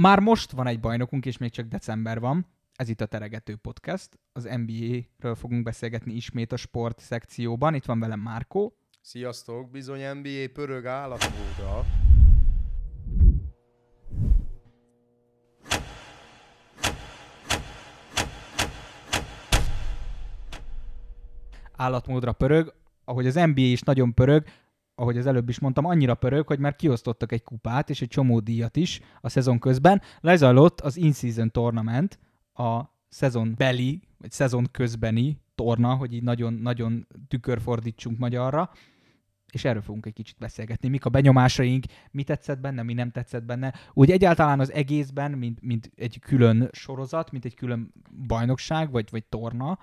Már most van egy bajnokunk, és még csak december van. Ez itt a Teregető Podcast. Az NBA-ről fogunk beszélgetni ismét a sport szekcióban. Itt van velem Márkó. Sziasztok, bizony NBA pörög állatmódra. Állatmódra pörög, ahogy az NBA is nagyon pörög, ahogy az előbb is mondtam, annyira pörög, hogy már kiosztottak egy kupát és egy csomó díjat is a szezon közben. Lezajlott az In-Season Tournament, a szezon beli, vagy szezon közbeni torna, hogy így nagyon-nagyon tükörfordítsunk magyarra, és erről fogunk egy kicsit beszélgetni. Mik a benyomásaink, mi tetszett benne, mi nem tetszett benne. Úgy egyáltalán az egészben, mint, mint egy külön sorozat, mint egy külön bajnokság, vagy, vagy torna,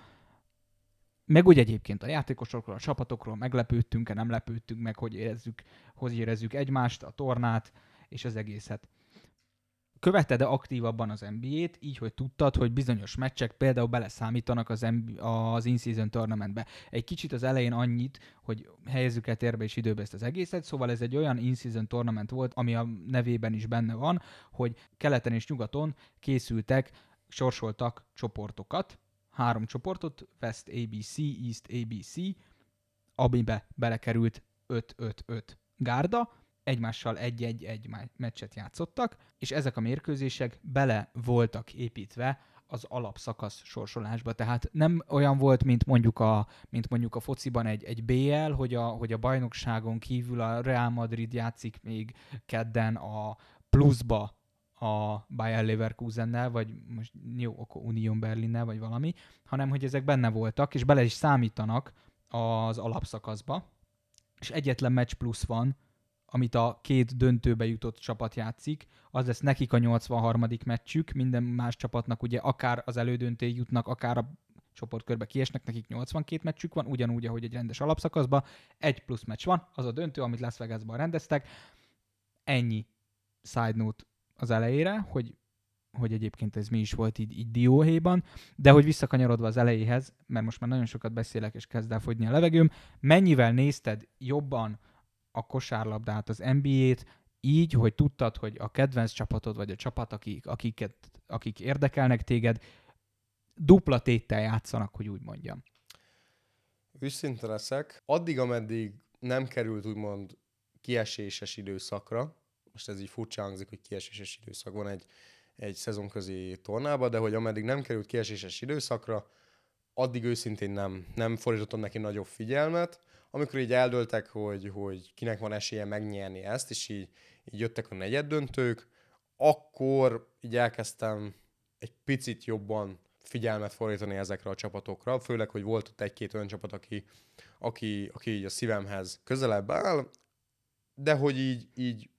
meg úgy egyébként a játékosokról, a csapatokról meglepődtünk-e, nem lepődtünk meg, hogy érezzük, hogy érezzük egymást, a tornát és az egészet. Követed-e aktívabban az NBA-t, így, hogy tudtad, hogy bizonyos meccsek például beleszámítanak az, NBA, az In-Season Tournamentbe. Egy kicsit az elején annyit, hogy helyezzük el térbe és időbe ezt az egészet, szóval ez egy olyan In-Season Tournament volt, ami a nevében is benne van, hogy keleten és nyugaton készültek, sorsoltak csoportokat, három csoportot, West ABC, East ABC, amibe belekerült 5-5-5 gárda, egymással egy-egy-egy meccset játszottak, és ezek a mérkőzések bele voltak építve az alapszakasz sorsolásba. Tehát nem olyan volt, mint mondjuk a, mint mondjuk a fociban egy, egy BL, hogy a, hogy a bajnokságon kívül a Real Madrid játszik még kedden a pluszba a Bayer Leverkusennel, vagy most jó, akkor Union Berlinnel, vagy valami, hanem hogy ezek benne voltak, és bele is számítanak az alapszakaszba, és egyetlen meccs plusz van, amit a két döntőbe jutott csapat játszik, az lesz nekik a 83. meccsük, minden más csapatnak ugye akár az elődöntő jutnak, akár a csoportkörbe kiesnek, nekik 82 meccsük van, ugyanúgy, ahogy egy rendes alapszakaszban, egy plusz meccs van, az a döntő, amit Las Vegasban rendeztek. Ennyi side note az elejére, hogy, hogy egyébként ez mi is volt így, így dióhéjban, de hogy visszakanyarodva az elejéhez, mert most már nagyon sokat beszélek, és kezd el fogyni a levegőm, mennyivel nézted jobban a kosárlabdát, az NBA-t, így, hogy tudtad, hogy a kedvenc csapatod, vagy a csapat, akik, akiket, akik érdekelnek téged, dupla téttel játszanak, hogy úgy mondjam. Őszinte leszek. Addig, ameddig nem került úgymond kieséses időszakra, most ez így furcsa hangzik, hogy kieséses időszak van egy, egy szezonközi tornába, de hogy ameddig nem került kieséses időszakra, addig őszintén nem, nem fordítottam neki nagyobb figyelmet. Amikor így eldöltek, hogy, hogy kinek van esélye megnyerni ezt, és így, így jöttek a negyed döntők, akkor így elkezdtem egy picit jobban figyelmet fordítani ezekre a csapatokra, főleg, hogy volt ott egy-két olyan csapat, aki, aki, aki így a szívemhez közelebb áll, de hogy így, így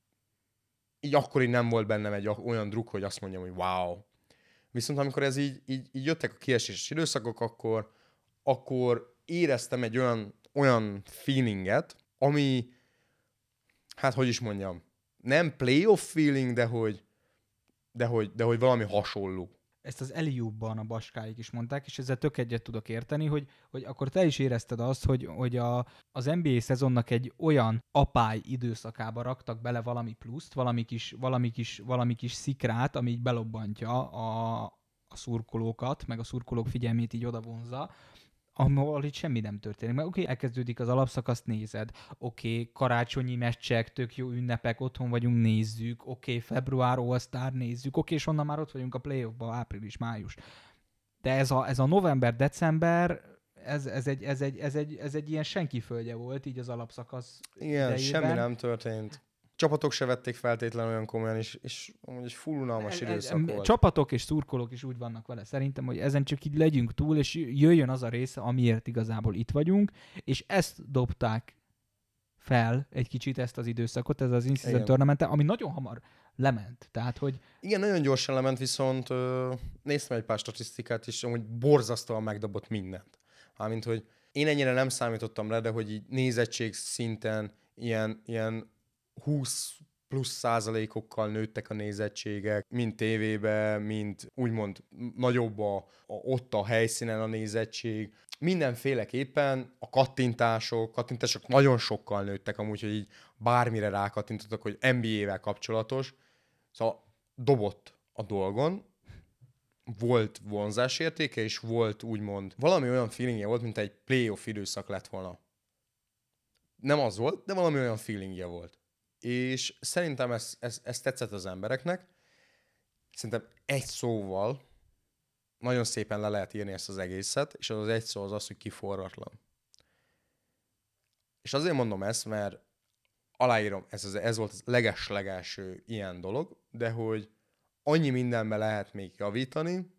így akkor így nem volt bennem egy olyan druk, hogy azt mondjam, hogy wow. Viszont amikor ez így, így, így jöttek a kieséses időszakok, akkor, akkor éreztem egy olyan, olyan feelinget, ami, hát hogy is mondjam, nem playoff feeling, de hogy, de hogy, de hogy valami hasonló ezt az Eliubban a baskáik is mondták, és ezzel tök egyet tudok érteni, hogy, hogy akkor te is érezted azt, hogy, hogy a, az NBA szezonnak egy olyan apály időszakába raktak bele valami pluszt, valami kis, valami kis, valami kis szikrát, ami így belobbantja a, a szurkolókat, meg a szurkolók figyelmét így odavonza, ahol itt semmi nem történik. Mert oké, okay, elkezdődik az alapszakaszt, nézed. Oké, okay, karácsonyi meccsek, tök jó ünnepek, otthon vagyunk, nézzük. Oké, okay, február all nézzük. Oké, okay, és onnan már ott vagyunk a playoffban, április, május. De ez a, ez a november-december, ez, ez, egy, ez, egy, ez, egy, ez egy ilyen senki földje volt így az alapszakasz Igen, idejében. semmi nem történt csapatok se vették feltétlenül olyan komolyan, és, és amúgy egy full unalmas időszak volt. Csapatok és szurkolók is úgy vannak vele szerintem, hogy ezen csak így legyünk túl, és jöjjön az a része, amiért igazából itt vagyunk, és ezt dobták fel egy kicsit ezt az időszakot, ez az Incident Tournament, ami nagyon hamar lement. Tehát, hogy... Igen, nagyon gyorsan lement, viszont ö, néztem egy pár statisztikát, és amúgy borzasztóan megdobott mindent. Mármint, hogy én ennyire nem számítottam rá, de hogy így nézettség szinten ilyen, ilyen 20 plusz százalékokkal nőttek a nézettségek, mind tévébe, mind úgymond nagyobb a, a, ott a helyszínen a nézettség. Mindenféleképpen a kattintások, kattintások nagyon sokkal nőttek amúgy, hogy így bármire rákattintottak, hogy NBA-vel kapcsolatos. Szóval dobott a dolgon, volt vonzásértéke, és volt úgymond valami olyan feelingje volt, mint egy playoff időszak lett volna. Nem az volt, de valami olyan feelingje volt. És szerintem ez, ez, ez tetszett az embereknek. Szerintem egy szóval nagyon szépen le lehet írni ezt az egészet, és az, az egy szó az az, hogy kiforratlan. És azért mondom ezt, mert aláírom, ez, az, ez volt az leges-legelső ilyen dolog, de hogy annyi mindenben lehet még javítani,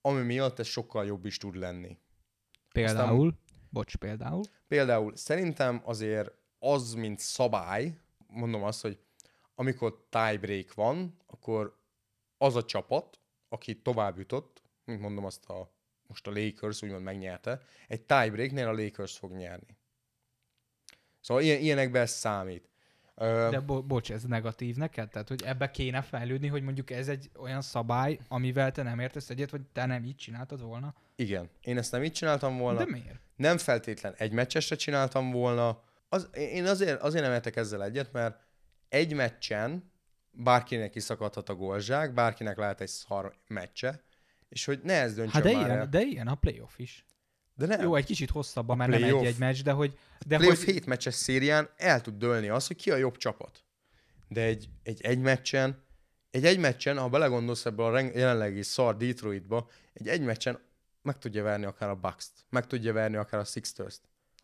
ami miatt ez sokkal jobb is tud lenni. Például, Aztán, bocs, például. Például szerintem azért az, mint szabály, mondom azt, hogy amikor tiebreak van, akkor az a csapat, aki tovább jutott, mint mondom azt a, most a Lakers úgymond megnyerte, egy tiebreaknél a Lakers fog nyerni. Szóval ilyen, ilyenekben ez számít. De bo- bocs, ez negatív neked? Tehát, hogy ebbe kéne fejlődni, hogy mondjuk ez egy olyan szabály, amivel te nem értesz egyet, vagy te nem így csináltad volna? Igen. Én ezt nem így csináltam volna. De miért? Nem feltétlen egy meccsesre csináltam volna. Az, én azért, azért nem értek ezzel egyet, mert egy meccsen bárkinek kiszakadhat a golzsák, bárkinek lehet egy szar meccse, és hogy ne ez döntse hát de már ilyen, el. de ilyen a playoff is. De nem. Jó, egy kicsit hosszabban, mert nem egy-egy meccs, de hogy... De playoff hogy hét meccses szérián el tud dőlni az, hogy ki a jobb csapat. De egy, egy egy meccsen, egy egy meccsen, ha belegondolsz ebbe a jelenlegi szar Detroitba, egy egy meccsen meg tudja verni akár a Bucks-t, meg tudja verni akár a Sixers-t.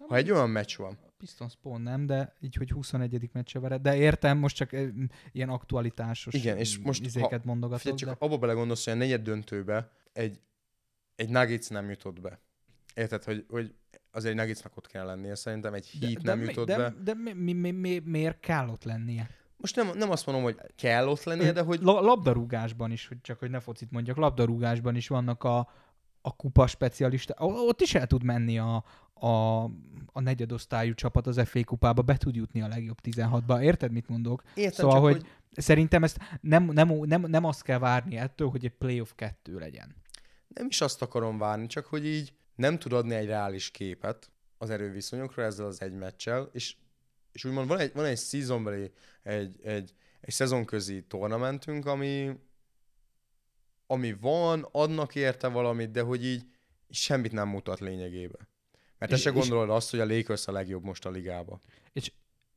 Ha egy olyan meccs van. Pistons pont nem, de így, hogy 21. meccse vered. De értem, most csak eh, ilyen aktualitásos Igen, és most izéket ha- mondogatod. Figyelj, csak de... abba belegondolsz, hogy a negyed döntőbe egy, egy Nuggets nem jutott be. Érted, hogy, hogy azért egy Nuggetsnak ott kell lennie, szerintem egy Heat nem mi- jutott de, be. De mi, mi, mi, mi, miért kell ott lennie? Most nem, nem azt mondom, hogy kell ott lennie, de hogy La, labdarúgásban is, hogy csak hogy ne focit mondjak, labdarúgásban is vannak a, a kupa specialista. Ott is el tud menni a, a, a negyedosztályú csapat az FA kupába, be tud jutni a legjobb 16-ba. Érted, mit mondok? értem Szóval, csak, hogy, hogy szerintem ezt nem, nem, nem, nem azt kell várni ettől, hogy egy playoff kettő legyen. nem is azt akarom várni, csak hogy így nem tud adni egy reális képet az erőviszonyokra ezzel az egy meccsel, és, és úgymond van egy, van egy seasonbeli, egy, egy, egy szezonközi tornamentünk, ami, ami van, adnak érte valamit, de hogy így semmit nem mutat lényegében. Mert te És- se és- gondolod azt, hogy a Lakers a legjobb most a ligába. És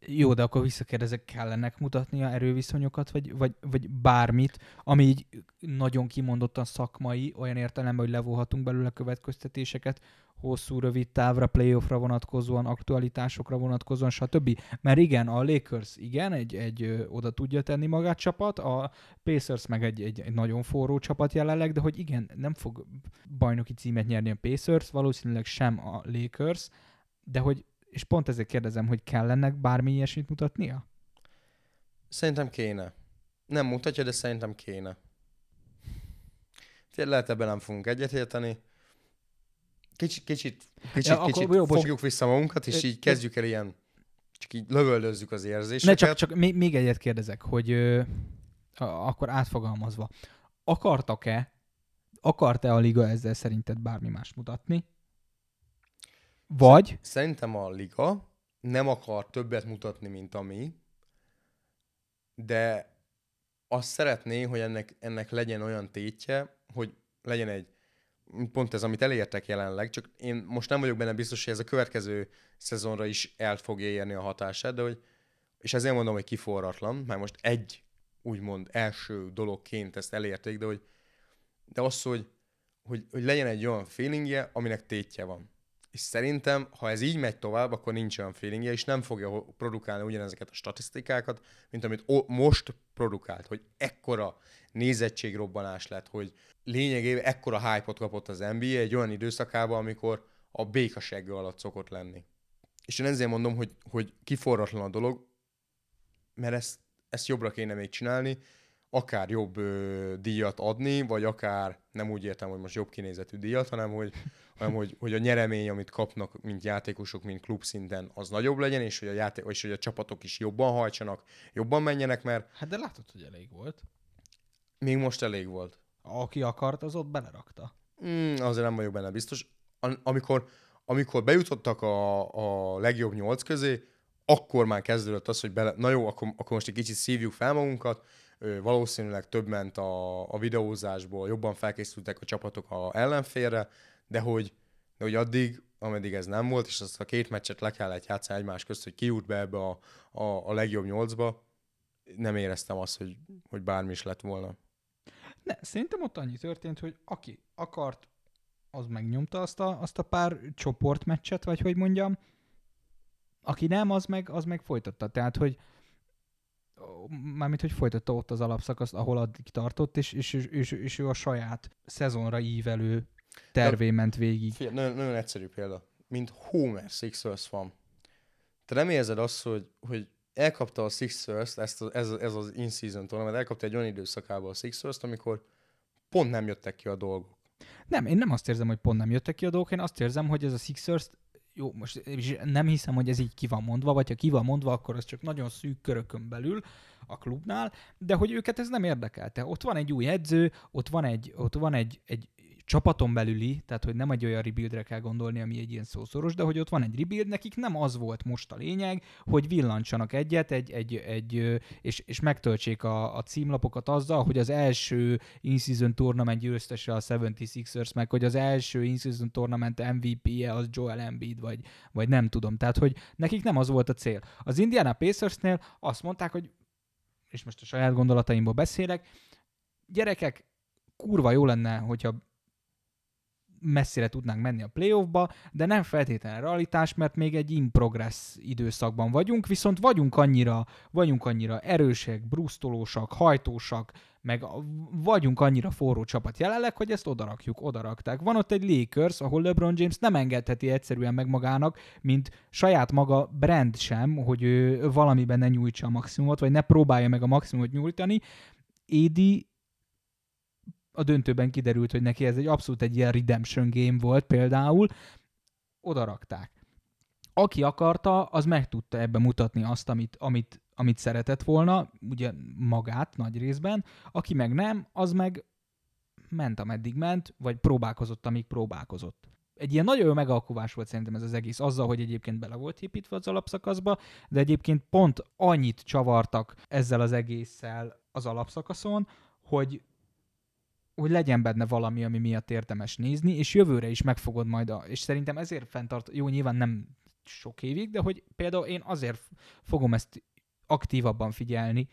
jó, de akkor visszakérdezek, kellenek mutatnia erőviszonyokat, vagy, vagy, vagy bármit, ami így nagyon kimondottan szakmai, olyan értelemben, hogy levóhatunk belőle következtetéseket, hosszú, rövid távra, playoffra vonatkozóan, aktualitásokra vonatkozóan, stb. Mert igen, a Lakers igen, egy, egy oda tudja tenni magát csapat, a Pacers meg egy, egy, egy nagyon forró csapat jelenleg, de hogy igen, nem fog bajnoki címet nyerni a Pacers, valószínűleg sem a Lakers, de hogy és pont ezért kérdezem, hogy kell ennek bármi ilyesmit mutatnia? Szerintem kéne. Nem mutatja, de szerintem kéne. Lehet ebben nem fogunk egyetérteni. Kicsit, kicsit, kicsit, Ja, ja, akkor kicsit jó, bocs. fogjuk vissza magunkat, és így kezdjük el ilyen, csak így lövöldözzük az Ne, érzéseket. csak, csak még, még egyet kérdezek, hogy ö, akkor átfogalmazva, akartak-e, akart-e a liga ezzel szerinted bármi más mutatni? Vagy, Szerintem a liga nem akar többet mutatni, mint ami, de azt szeretné, hogy ennek, ennek legyen olyan tétje, hogy legyen egy, pont ez, amit elértek jelenleg, csak én most nem vagyok benne biztos, hogy ez a következő szezonra is el fogja érni a hatását, de hogy, és ezért mondom, hogy kiforratlan, mert most egy úgymond első dologként ezt elérték, de hogy de az, hogy, hogy, hogy legyen egy olyan feelingje, aminek tétje van. És szerintem, ha ez így megy tovább, akkor nincs olyan feelingje, és nem fogja produkálni ugyanezeket a statisztikákat, mint amit o- most produkált, hogy ekkora nézettségrobbanás lett, hogy lényegében ekkora hype-ot kapott az NBA egy olyan időszakában, amikor a békasegge alatt szokott lenni. És én ezért mondom, hogy, hogy kiforratlan a dolog, mert ezt, ezt jobbra kéne még csinálni, akár jobb ö, díjat adni, vagy akár nem úgy értem, hogy most jobb kinézetű díjat, hanem hogy, hanem hogy, hogy a nyeremény, amit kapnak, mint játékosok, mint klub szinten, az nagyobb legyen, és hogy a, játék, és hogy a csapatok is jobban hajtsanak, jobban menjenek, mert hát de látod, hogy elég volt. még most elég volt. Aki akart, az ott belerakta. Mm, azért nem vagyok benne biztos. Am- Amikor, amikor bejutottak a, a legjobb nyolc közé, akkor már kezdődött az, hogy bele, na jó, akkor, akkor most egy kicsit szívjuk fel magunkat, valószínűleg több ment a, a videózásból, jobban felkészültek a csapatok a ellenfélre, de hogy, de hogy addig, ameddig ez nem volt, és azt a két meccset le kellett játszani egymás közt, hogy ki jut be ebbe a, a, a legjobb nyolcba, nem éreztem azt, hogy, hogy bármi is lett volna. Ne, szerintem ott annyi történt, hogy aki akart, az megnyomta azt a, azt a pár csoportmeccset, vagy hogy mondjam, aki nem, az meg, az meg folytatta. Tehát, hogy mármint, hogy folytatta ott az alapszakaszt, ahol addig tartott, és, és, és, és, ő a saját szezonra ívelő tervé ment végig. Figyelj, nagyon, nagyon egyszerű példa. Mint Homer Sixers van. Te nem érzed azt, hogy, hogy elkapta a Sixers, ezt a, ez, ez az in-season tournament, elkapta egy olyan időszakában a Sixers-t, amikor pont nem jöttek ki a dolgok. Nem, én nem azt érzem, hogy pont nem jöttek ki a dolgok, én azt érzem, hogy ez a Sixers jó, most nem hiszem, hogy ez így ki van mondva, vagy ha ki van mondva, akkor az csak nagyon szűk körökön belül a klubnál, de hogy őket ez nem érdekelte. Ott van egy új edző, ott van egy, ott van egy, egy csapaton belüli, tehát hogy nem egy olyan rebuildre kell gondolni, ami egy ilyen szószoros, de hogy ott van egy rebuild, nekik nem az volt most a lényeg, hogy villancsanak egyet, egy, egy, egy, és, és megtöltsék a, a címlapokat azzal, hogy az első in-season tournament győztese a 76ers, meg hogy az első in-season tournament MVP-je az Joel Embiid, vagy, vagy nem tudom. Tehát, hogy nekik nem az volt a cél. Az Indiana Pacersnél azt mondták, hogy és most a saját gondolataimból beszélek, gyerekek, kurva jó lenne, hogyha messzire tudnánk menni a playoffba, de nem feltétlenül realitás, mert még egy in progress időszakban vagyunk, viszont vagyunk annyira, vagyunk annyira erősek, brusztolósak, hajtósak, meg vagyunk annyira forró csapat jelenleg, hogy ezt odarakjuk, odarakták. Van ott egy Lakers, ahol LeBron James nem engedheti egyszerűen meg magának, mint saját maga brand sem, hogy ő valamiben ne nyújtsa a maximumot, vagy ne próbálja meg a maximumot nyújtani. Édi a döntőben kiderült, hogy neki ez egy abszolút egy ilyen redemption game volt például, oda rakták. Aki akarta, az meg tudta ebbe mutatni azt, amit, amit, amit szeretett volna, ugye magát nagy részben, aki meg nem, az meg ment, ameddig ment, vagy próbálkozott, amíg próbálkozott. Egy ilyen nagyon jó megalkovás volt szerintem ez az egész, azzal, hogy egyébként bele volt építve az alapszakaszba, de egyébként pont annyit csavartak ezzel az egésszel az alapszakaszon, hogy hogy legyen benne valami, ami miatt érdemes nézni, és jövőre is megfogod majd, a, és szerintem ezért fenntart, jó, nyilván nem sok évig, de hogy például én azért fogom ezt aktívabban figyelni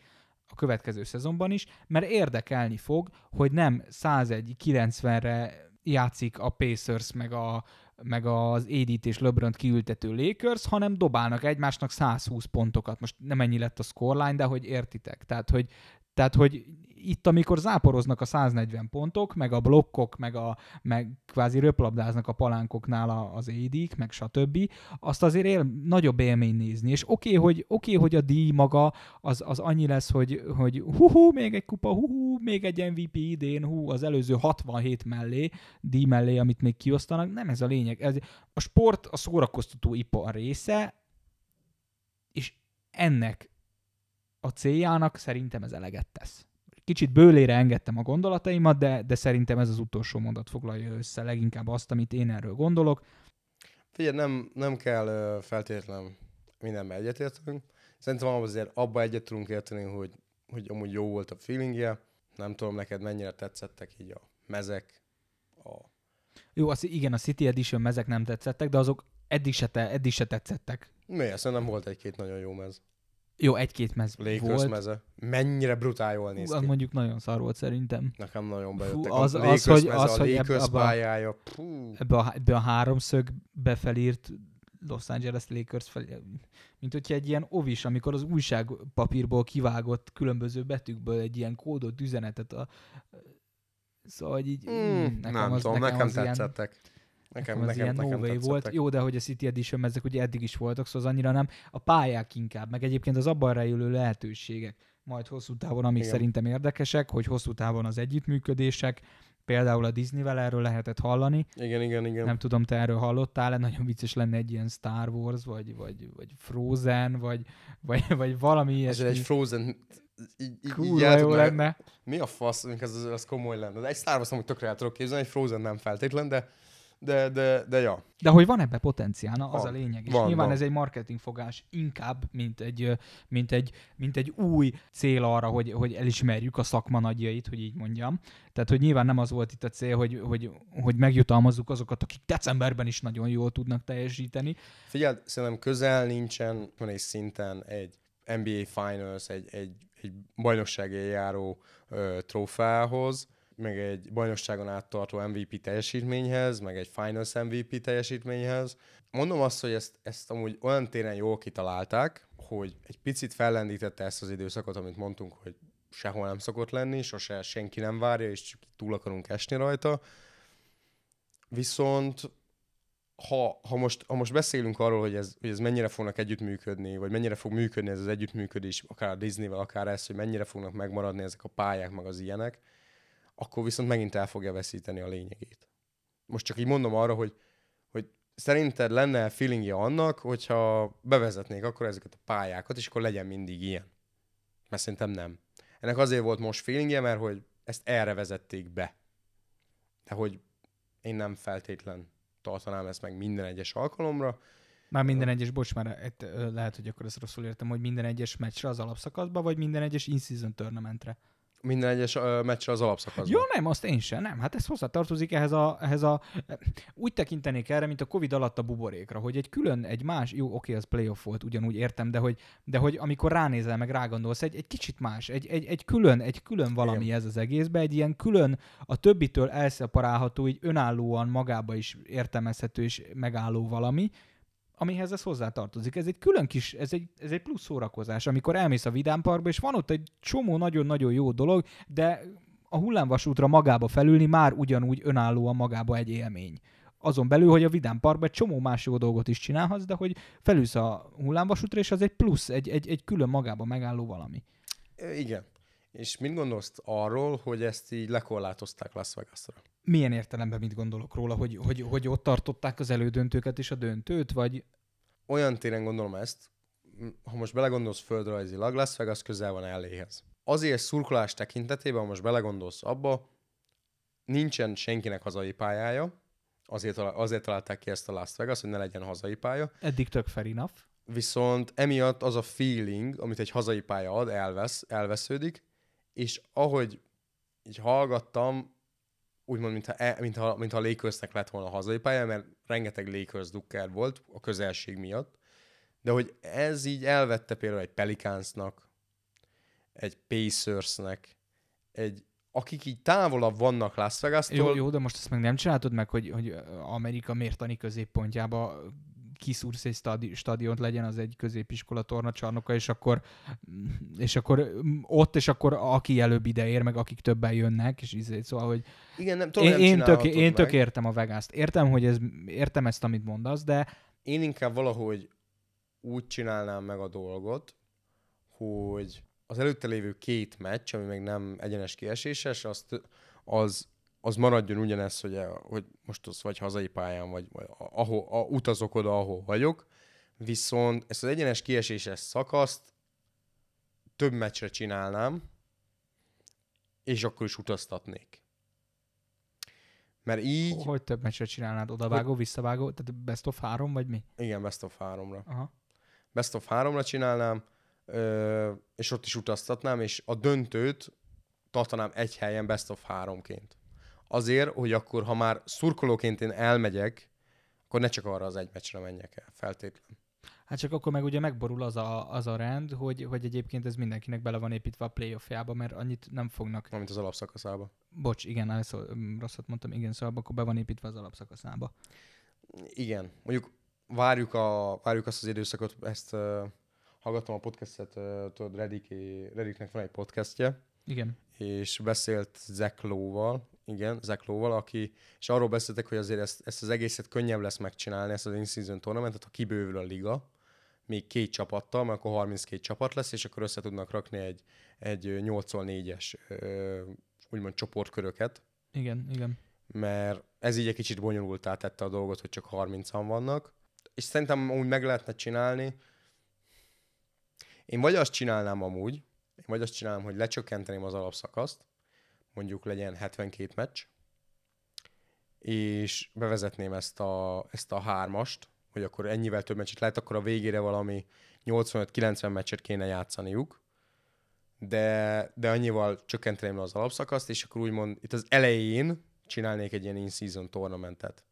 a következő szezonban is, mert érdekelni fog, hogy nem 101-90-re játszik a Pacers meg, a, meg az Edith és LeBron kiültető Lakers, hanem dobálnak egymásnak 120 pontokat. Most nem ennyi lett a scoreline, de hogy értitek. Tehát, hogy, tehát, hogy itt, amikor záporoznak a 140 pontok, meg a blokkok, meg, a, meg kvázi röplabdáznak a palánkoknál az édik, meg stb., azt azért él, nagyobb élmény nézni. És oké, okay, hogy, okay, hogy a díj maga az, az annyi lesz, hogy, hogy hú, még egy kupa, hú, még egy MVP idén, hú, az előző 67 mellé, díj mellé, amit még kiosztanak. Nem ez a lényeg. Ez, a sport a szórakoztató ipar része, és ennek a céljának szerintem ez eleget tesz. Kicsit bőlére engedtem a gondolataimat, de, de szerintem ez az utolsó mondat foglalja össze leginkább azt, amit én erről gondolok. Figyelj, nem, nem kell feltétlenül mindenben egyetértünk. Szerintem azért abba egyet tudunk érteni, hogy, hogy amúgy jó volt a feelingje. Nem tudom neked mennyire tetszettek így a mezek, a... Jó, az, igen, a City Edition mezek nem tetszettek, de azok eddig se, te, eddig se tetszettek. Miért? Szerintem volt egy-két nagyon jó mez. Jó, egy-két mez Lakers volt. meze. Mennyire brutál jól néz Hú, ki. mondjuk nagyon szar volt szerintem. Nekem nagyon bejöttek. Fú, az, az, hogy, meze, az, a hogy ebbe, pályája. Ebbe, a, ebbe a háromszög befelírt Los Angeles Lakers fel, mint hogyha egy ilyen ovis, amikor az újságpapírból kivágott különböző betűkből egy ilyen kódot, üzenetet a, Szóval, így... Mm, nekem nem az, tudom, nekem, nekem tetszettek. Ilyen, Nekem, nekem, nekem, nekem no volt. Jó, de hogy a City Edition ezek ugye eddig is voltak, szóval az annyira nem. A pályák inkább, meg egyébként az abban rejülő lehetőségek. Majd hosszú távon, amik Igen. szerintem érdekesek, hogy hosszú távon az együttműködések, például a Disneyvel erről lehetett hallani. Igen, igen, igen. Nem tudom, te erről hallottál nagyon vicces lenne egy ilyen Star Wars, vagy, vagy, vagy Frozen, vagy, vagy, vagy valami ilyesmi. Ez egy Frozen Kurva jó lenne. Mi a fasz, ez, ez komoly lenne. De egy Star Wars amúgy tökre el tudok képzelni, egy Frozen nem feltétlen, de De, de, de ja. De hogy van ebbe potenciál, na, az Van. a lényeg. És Van, nyilván van. ez egy marketingfogás inkább, mint egy, mint egy, mint egy új cél arra, hogy, hogy elismerjük a szakma nagyjait, hogy így mondjam. Tehát, hogy nyilván nem az volt itt a cél, hogy, hogy, hogy megjutalmazzuk azokat, akik decemberben is nagyon jól tudnak teljesíteni. Figyeld, szerintem közel nincsen van egy szinten egy NBA Finals, egy, egy, egy bajnoksági járó ö, trófeához, meg egy bajnokságon áttartó MVP teljesítményhez, meg egy Finals MVP teljesítményhez. Mondom azt, hogy ezt, ezt amúgy olyan téren jól kitalálták, hogy egy picit fellendítette ezt az időszakot, amit mondtunk, hogy sehol nem szokott lenni, sose senki nem várja, és csak túl akarunk esni rajta. Viszont ha, ha, most, ha most beszélünk arról, hogy ez, hogy ez mennyire fognak együttműködni, vagy mennyire fog működni ez az együttműködés, akár a Disneyvel, akár ez, hogy mennyire fognak megmaradni ezek a pályák, meg az ilyenek, akkor viszont megint el fogja veszíteni a lényegét. Most csak így mondom arra, hogy, hogy szerinted lenne feelingje annak, hogyha bevezetnék akkor ezeket a pályákat, és akkor legyen mindig ilyen. Mert szerintem nem. Ennek azért volt most feelingje, mert hogy ezt erre vezették be. De hogy én nem feltétlen tartanám ezt meg minden egyes alkalomra. Már minden egyes, bocs, már lehet, hogy akkor ezt rosszul értem, hogy minden egyes meccsre az alapszakaszba, vagy minden egyes in-season tournamentre. Minden egyes uh, meccsre az alapszakaszban. Jó, nem, azt én sem, nem. Hát ez hozzátartozik ehhez a, ehhez a... Úgy tekintenék erre, mint a Covid alatt a buborékra, hogy egy külön, egy más, jó, oké, az playoff volt, ugyanúgy értem, de hogy, de hogy amikor ránézel, meg rágondolsz, egy, egy kicsit más, egy, egy, egy külön, egy külön valami Igen. ez az egészben, egy ilyen külön, a többitől elszeparálható, így önállóan magába is értelmezhető és megálló valami, amihez ez hozzátartozik. Ez egy külön kis, ez egy, ez egy plusz szórakozás, amikor elmész a Vidám Parkba, és van ott egy csomó nagyon-nagyon jó dolog, de a hullámvasútra magába felülni már ugyanúgy önállóan magába egy élmény. Azon belül, hogy a Vidám Parkban egy csomó más jó dolgot is csinálhatsz, de hogy felülsz a hullámvasútra, és az egy plusz, egy, egy, egy külön magába megálló valami. Igen. És mit gondolsz arról, hogy ezt így lekorlátozták Las Vegasra? Milyen értelemben mit gondolok róla, hogy, hogy, hogy ott tartották az elődöntőket és a döntőt, vagy Olyan téren gondolom ezt, ha most belegondolsz földrajzilag, Las Vegas közel van LA-hez. Azért szurkolás tekintetében, ha most belegondolsz abba, nincsen senkinek hazai pályája, azért, azért találták ki ezt a Las Vegas, hogy ne legyen hazai pálya, eddig tök fair enough. viszont emiatt az a feeling, amit egy hazai pálya ad, elvesz, elvesződik, és ahogy így hallgattam, úgymond, mintha, e, mintha, mintha a Lakersnek lett volna a hazai pálya, mert rengeteg Lakers dukker volt a közelség miatt, de hogy ez így elvette például egy Pelicansnak, egy Pacersnek, egy, akik így távolabb vannak Las Vegas-tól, Jó, jó, de most ezt meg nem csináltad meg, hogy, hogy Amerika mértani középpontjába kiszúrsz egy stadi- stadiont, legyen az egy középiskola tornacsarnoka, és akkor, és akkor mm, ott, és akkor aki előbb ideér, meg akik többen jönnek, és izé, szóval, hogy igen, nem tudom, én, én, tök, én tök meg. értem a vegást. Értem, hogy ez, értem ezt, amit mondasz, de Én inkább valahogy úgy csinálnám meg a dolgot, hogy az előtte lévő két meccs, ami még nem egyenes kieséses, azt, az, az maradjon ugyanez, hogy, hogy most az vagy hazai pályán, vagy, vagy ahol, a, utazok oda, ahol vagyok, viszont ezt az egyenes kieséses szakaszt több meccsre csinálnám, és akkor is utaztatnék. Mert így, hogy több meccsre csinálnád? Odavágó, visszavágó? Tehát best of három, vagy mi? igen, best of háromra. Aha. best of háromra csinálnám, ö, és ott is utaztatnám, és a döntőt tartanám egy helyen best of háromként. Azért, hogy akkor, ha már szurkolóként én elmegyek, akkor ne csak arra az egy meccsre menjek el, feltétlenül. Hát csak akkor meg ugye megborul az a, az a rend, hogy, hogy egyébként ez mindenkinek bele van építve a playoffjába, mert annyit nem fognak. Mint az alapszakaszába. Bocs, igen, szó- mm, rosszat mondtam, igen, szóval akkor be van építve az alapszakaszába. Igen, mondjuk várjuk, a, várjuk azt az időszakot, ezt uh, hallgattam a podcastet, uh, tudod, Rediké, Rediknek van egy podcastje, Igen. és beszélt Lowe-val, igen, Lowe-val, aki, és arról beszéltek, hogy azért ezt, ezt az egészet könnyebb lesz megcsinálni, ezt az in-season tournamentet, ha kibővül a liga, még két csapattal, mert akkor 32 csapat lesz, és akkor össze tudnak rakni egy, egy 8-4-es úgymond csoportköröket, Igen, igen. mert ez így egy kicsit bonyolultá tette a dolgot, hogy csak 30-an vannak, és szerintem úgy meg lehetne csinálni. Én vagy azt csinálnám amúgy, én vagy azt csinálnám, hogy lecsökkenteném az alapszakaszt, mondjuk legyen 72 meccs, és bevezetném ezt a, ezt a hármast, hogy akkor ennyivel több meccset lehet, akkor a végére valami 85-90 meccset kéne játszaniuk, de, de annyival csökkenteném le az alapszakaszt, és akkor úgymond itt az elején csinálnék egy ilyen in-season tornamentet.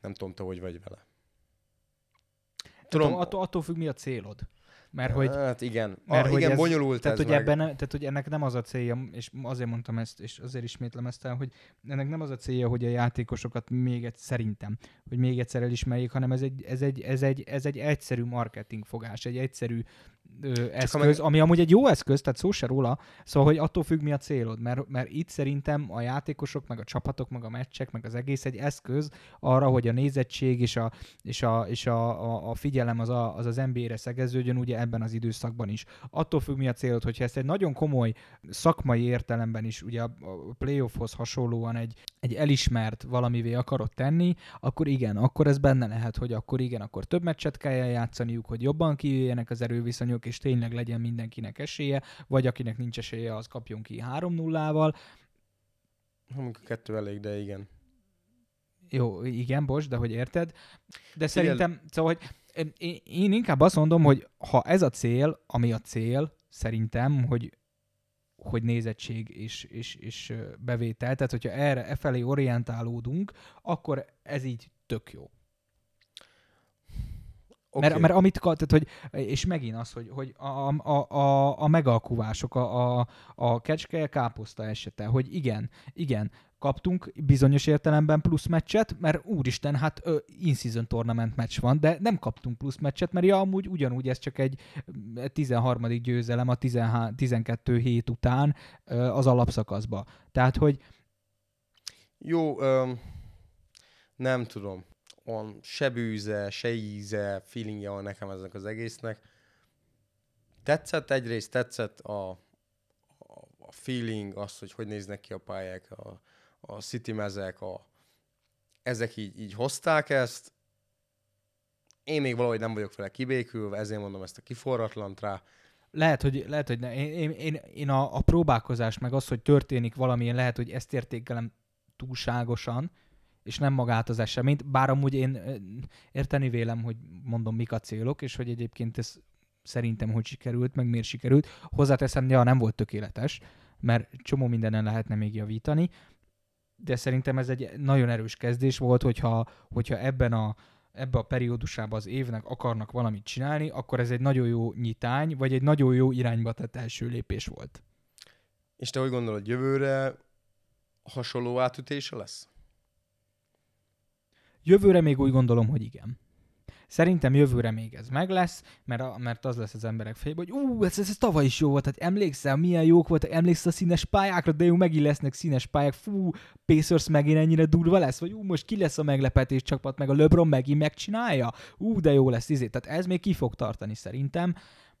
Nem tudom, te hogy vagy vele. Tudom, attól, attól függ, mi a célod. Mert hogy, hát igen, mert ah, hogy igen, ez, bonyolult tehát, ez hogy meg. ebben, tehát, hogy ennek nem az a célja, és azért mondtam ezt, és azért ismétlem ezt el, hogy ennek nem az a célja, hogy a játékosokat még egy, szerintem, hogy még egyszer elismerjék, hanem ez egy, ez egy, ez egy, ez egy egyszerű marketing fogás, egy egyszerű ö, eszköz, ami amúgy egy jó eszköz, tehát szó se róla, szóval, hogy attól függ, mi a célod, mert, mert itt szerintem a játékosok, meg a csapatok, meg a meccsek, meg az egész egy eszköz arra, hogy a nézettség és a, és a, és a, a, a figyelem az, a, az az NBA-re szegeződjön ugye ebben az időszakban is. Attól függ, mi a célod, hogyha ezt egy nagyon komoly szakmai értelemben is, ugye a a playoffhoz hasonlóan egy, egy elismert valamivé akarod tenni, akkor igen, akkor ez benne lehet, hogy akkor igen, akkor több meccset kell játszaniuk, hogy jobban kijöjjenek az erőviszonyok, és tényleg legyen mindenkinek esélye, vagy akinek nincs esélye, az kapjon ki 3-0-val. Amikor kettő elég, de igen. Jó, igen, bocs, de hogy érted. De szerintem, szóval, hogy én, én inkább azt mondom, hogy ha ez a cél, ami a cél, szerintem, hogy hogy nézettség és, és, és bevétel, tehát hogyha erre, e felé orientálódunk, akkor ez így tök jó. Okay. Mert, mert amit, tehát, hogy, és megint az, hogy, hogy a, a, a, a megalkuvások, a, a, a kecske káposzta esete, hogy igen, igen, kaptunk bizonyos értelemben plusz meccset, mert úristen, hát ö, in-season tournament meccs van, de nem kaptunk plusz meccset, mert ja, amúgy ugyanúgy ez csak egy ö, 13. győzelem a 13, 12 hét után ö, az alapszakaszba. Tehát, hogy Jó, öm, nem tudom. Van se bűze, se íze, feelingje van nekem ezek az egésznek. Tetszett egyrészt, tetszett a, a, feeling, az, hogy hogy néznek ki a pályák, a, a city mezek, a, ezek így, így hozták ezt. Én még valahogy nem vagyok vele kibékülve, ezért mondom ezt a kiforratlant rá. Lehet, hogy, lehet, hogy ne. Én, én, én, a, a próbálkozás, meg az, hogy történik valamilyen, lehet, hogy ezt értékelem túlságosan, és nem magát az eseményt, bár amúgy én érteni vélem, hogy mondom, mik a célok, és hogy egyébként ez szerintem hogy sikerült, meg miért sikerült. Hozzáteszem, ja, nem volt tökéletes, mert csomó mindenen lehetne még javítani, de szerintem ez egy nagyon erős kezdés volt, hogyha, hogyha ebben a, ebbe a periódusában az évnek akarnak valamit csinálni, akkor ez egy nagyon jó nyitány, vagy egy nagyon jó irányba tett első lépés volt. És te hogy gondolod, jövőre hasonló átütése lesz? Jövőre még úgy gondolom, hogy igen. Szerintem jövőre még ez meg lesz, mert, a, mert az lesz az emberek fejében, hogy ú, ez, ez, ez tavaly is jó volt, hát emlékszel, milyen jók voltak, emlékszel a színes pályákra, de jó, megint lesznek színes pályák, fú, Pacers megint ennyire durva lesz, vagy ú, most ki lesz a meglepetés csapat, meg a LeBron megint megcsinálja, ú, de jó lesz, izé. Tehát ez még ki fog tartani szerintem.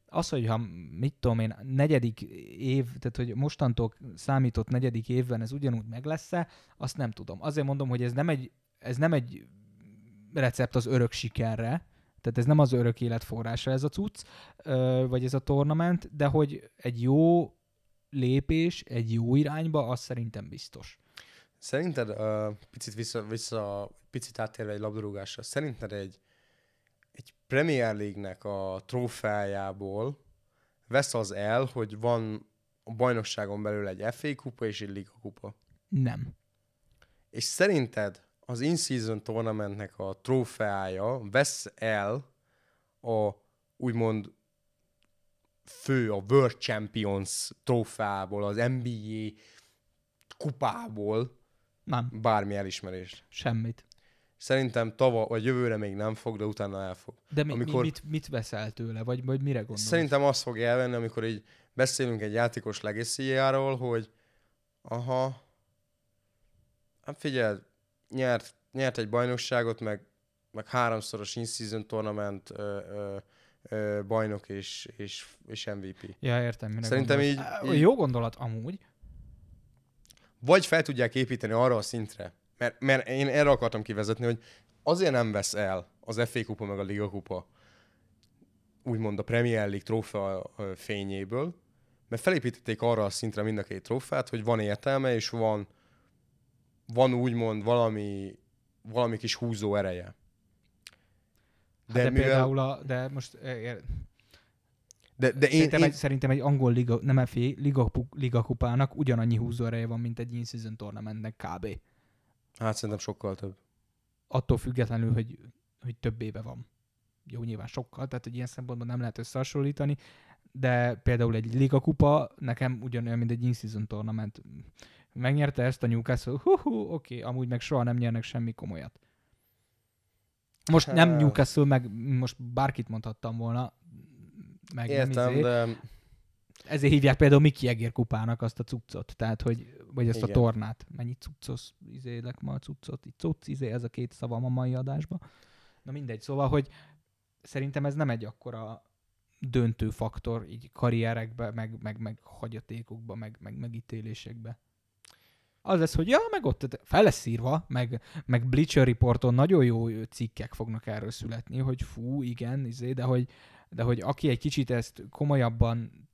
Az, hogy ha, mit tudom én, negyedik év, tehát hogy mostantól számított negyedik évben ez ugyanúgy meg lesz-e, azt nem tudom. Azért mondom, hogy ez nem egy, ez nem egy recept az örök sikerre, tehát ez nem az örök élet forrása ez a cucc, vagy ez a tornament, de hogy egy jó lépés egy jó irányba, az szerintem biztos. Szerinted, uh, picit vissza, vissza, picit áttérve egy labdarúgásra, szerinted egy, egy Premier League-nek a trófeájából vesz az el, hogy van a bajnokságon belül egy FA kupa és egy Liga kupa? Nem. És szerinted az in-season tournamentnek a trófeája vesz el a úgymond fő, a World Champions trófeából, az NBA kupából Nem. bármi elismerést. Semmit. Szerintem tava, vagy jövőre még nem fog, de utána el fog. De mi, Amikor- mi, mit, mit veszel tőle, vagy, vagy mire gondolsz? Szerintem azt fog elvenni, amikor így beszélünk egy játékos legacy hogy aha, hát figyelj, nyert, nyert egy bajnokságot, meg, meg háromszoros in-season tournament ö, ö, ö, bajnok és, és, és MVP. Ja, értem, mire Szerintem így- így- Jó gondolat amúgy. Vagy fel tudják építeni arra a szintre, mert, mert én erre akartam kivezetni, hogy azért nem vesz el az FA kupa meg a Liga kupa úgymond a Premier League trófea fényéből, mert felépítették arra a szintre mind a két trófeát, hogy van értelme, és van, van úgymond valami, valami kis húzó ereje. De, hát de mivel... például a, de most ér, de, de én, szerintem, én... Egy, szerintem egy angol liga, nem FA, liga, liga kupának ugyanannyi húzó ereje van, mint egy in-season tournamentnek kb. Hát szerintem sokkal több. Attól függetlenül, hogy, hogy több éve van. Jó, nyilván sokkal, tehát hogy ilyen szempontból nem lehet összehasonlítani, de például egy liga kupa nekem ugyanolyan, mint egy in-season tournament. Megnyerte ezt a Newcastle, hú, hú oké, amúgy meg soha nem nyernek semmi komolyat. Most nem hát- Newcastle, meg most bárkit mondhattam volna, meg Értem, izé. de... Ezért hívják például Miki Egér kupának azt a cuccot, tehát hogy, vagy azt Igen. a tornát. Mennyi cuccos izélek ma a cuccot, így cucc, izé, ez a két szava a mai adásban. Na mindegy, szóval, hogy szerintem ez nem egy akkora döntő faktor így karrierekbe, meg, meg, meg hagyatékokba, meg, meg megítélésekbe. Az lesz, hogy ja, meg ott fel lesz írva, meg, meg Bleacher Reporton nagyon jó cikkek fognak erről születni, hogy fú, igen, izé, de hogy, de hogy aki egy kicsit ezt komolyabban,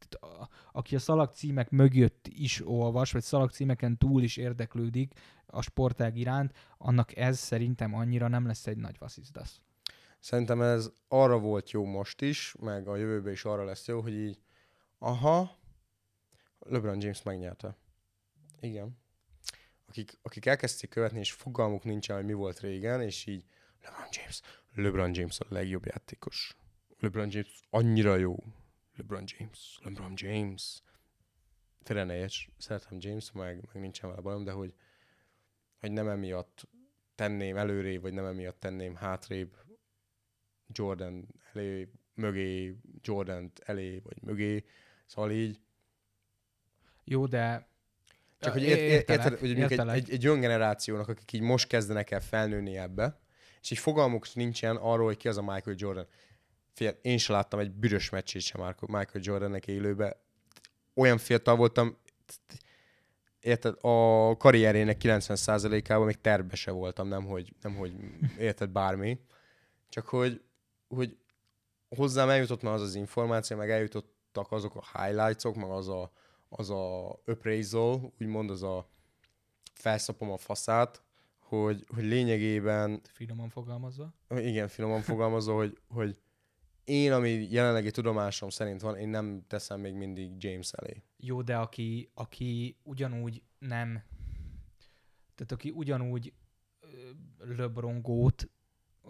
aki a szalagcímek mögött is olvas, vagy szalagcímeken túl is érdeklődik a sportág iránt, annak ez szerintem annyira nem lesz egy nagy vasszizdasz. Szerintem ez arra volt jó most is, meg a jövőben is arra lesz jó, hogy így, aha, LeBron James megnyerte. Igen. Akik, akik elkezdték követni, és fogalmuk nincsen, hogy mi volt régen, és így LeBron James, LeBron James a legjobb játékos LeBron James annyira jó. LeBron James, LeBron James. Félre szeretem James, meg, meg nincsen vele bajom, de hogy, hogy nem emiatt tenném előrébb, vagy nem emiatt tenném hátrébb Jordan elé, mögé, Jordan elé, vagy mögé. Szóval így. Jó, de csak hogy ért, ért, érted, hogy egy, egy, egy olyan generációnak, akik így most kezdenek el felnőni ebbe, és így fogalmuk nincsen arról, hogy ki az a Michael Jordan. Fiat, én sem láttam egy büdös meccsét sem Michael Jordannek élőbe. Olyan fiatal voltam, érted, a karrierének 90%-ában még terve se voltam, nem hogy, nem hogy érted bármi. Csak hogy, hogy hozzám eljutott már az az információ, meg eljutottak azok a highlights-ok, meg az a, az a appraisal, úgymond az a felszapom a faszát, hogy, hogy lényegében... Finoman fogalmazva? Igen, finoman fogalmazva, hogy, hogy én, ami jelenlegi tudomásom szerint van, én nem teszem még mindig James elé. Jó, de aki, aki ugyanúgy nem, tehát aki ugyanúgy LeBron gót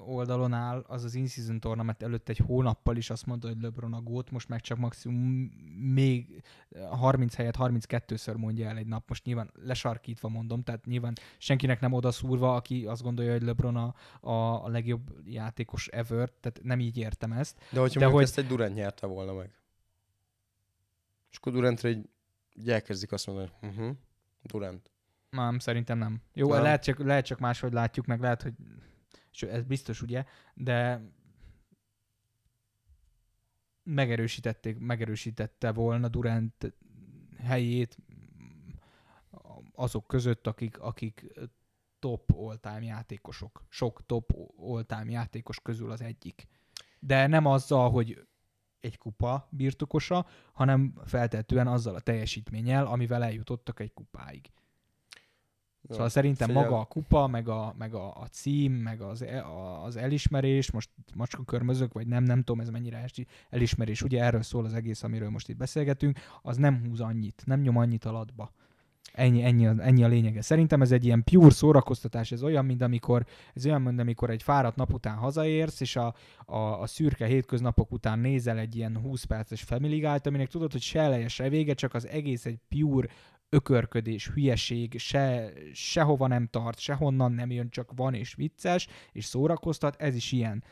oldalon áll, az az in-season tournament előtt egy hónappal is azt mondta, hogy LeBron a gót, most meg csak maximum még 30 helyet 32-ször mondja el egy nap. Most nyilván lesarkítva mondom, tehát nyilván senkinek nem odaszúrva, aki azt gondolja, hogy LeBron a, a, a legjobb játékos ever, tehát nem így értem ezt. De hogyha De hogy... ezt egy Durant nyerte volna meg. És akkor Durantre egy, egy elkezdik azt mondani, hogy uh-huh, Durant. Nem, szerintem nem. Jó, nem. Lehet, csak, lehet csak máshogy látjuk, meg lehet, hogy és ez biztos ugye, de megerősítették, megerősítette volna Durant helyét azok között, akik, akik top all-time játékosok. Sok top all-time játékos közül az egyik. De nem azzal, hogy egy kupa birtokosa, hanem feltetően azzal a teljesítménnyel, amivel eljutottak egy kupáig. Jó, szóval szerintem figyel. maga a kupa, meg a, meg a, a cím, meg az, e, a, az elismerés, most macska körmözök, vagy nem, nem tudom ez mennyire elismerés, ugye erről szól az egész, amiről most itt beszélgetünk, az nem húz annyit, nem nyom annyit alatba. Ennyi, ennyi, a, ennyi a lényege. Szerintem ez egy ilyen pure szórakoztatás, ez olyan, mint amikor, ez olyan, mint amikor egy fáradt nap után hazaérsz, és a, a, a szürke hétköznapok után nézel egy ilyen 20 perces Family Guy-t, aminek tudod, hogy se eleje, se vége, csak az egész egy pure ökörködés, hülyeség, se, sehova nem tart, sehonnan nem jön, csak van és vicces, és szórakoztat, ez is ilyen.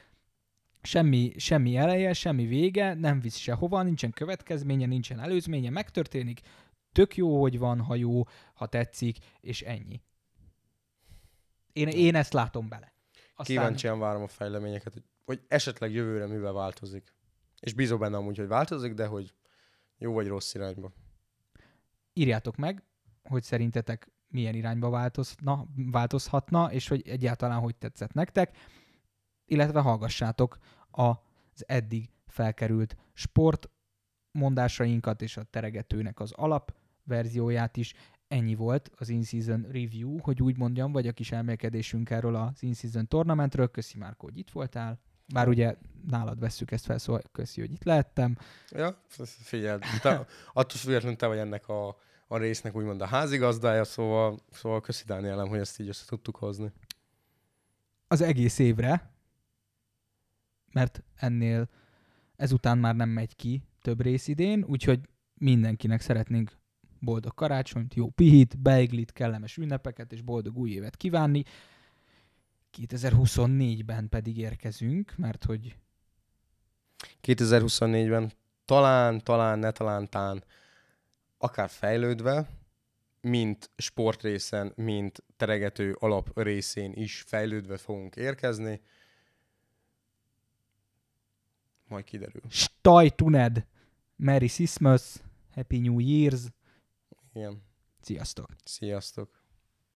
Semmi, semmi eleje, semmi vége, nem visz sehova, nincsen következménye, nincsen előzménye, megtörténik, tök jó, hogy van, ha jó, ha tetszik, és ennyi. Én, én ezt látom bele. Aztán... Kíváncsian várom a fejleményeket, hogy, hogy esetleg jövőre mivel változik. És bízom benne amúgy, hogy változik, de hogy jó vagy rossz irányba írjátok meg, hogy szerintetek milyen irányba változna, változhatna, és hogy egyáltalán hogy tetszett nektek, illetve hallgassátok az eddig felkerült sport mondásainkat és a teregetőnek az alap verzióját is. ennyi volt az in-season review, hogy úgy mondjam, vagy a kis elmélkedésünk erről az in-season tournamentről. Köszi Márko, hogy itt voltál. Bár ugye nálad vesszük ezt fel, szóval köszi, hogy itt lehettem. Ja, figyeld, te, attól függetlenül te vagy ennek a, a résznek úgymond a házigazdája, szóval, szóval köszi Dánielem, hogy ezt így össze tudtuk hozni. Az egész évre, mert ennél ezután már nem megy ki több rész idén, úgyhogy mindenkinek szeretnénk boldog karácsonyt, jó pihit, beiglit, kellemes ünnepeket és boldog új évet kívánni. 2024-ben pedig érkezünk, mert hogy 2024-ben talán, talán, ne talán, tán, akár fejlődve, mint sportrészen, mint teregető alap részén is fejlődve fogunk érkezni. Majd kiderül. Staj Tuned, Merry Christmas, Happy New Year's, Igen. sziasztok! Sziasztok!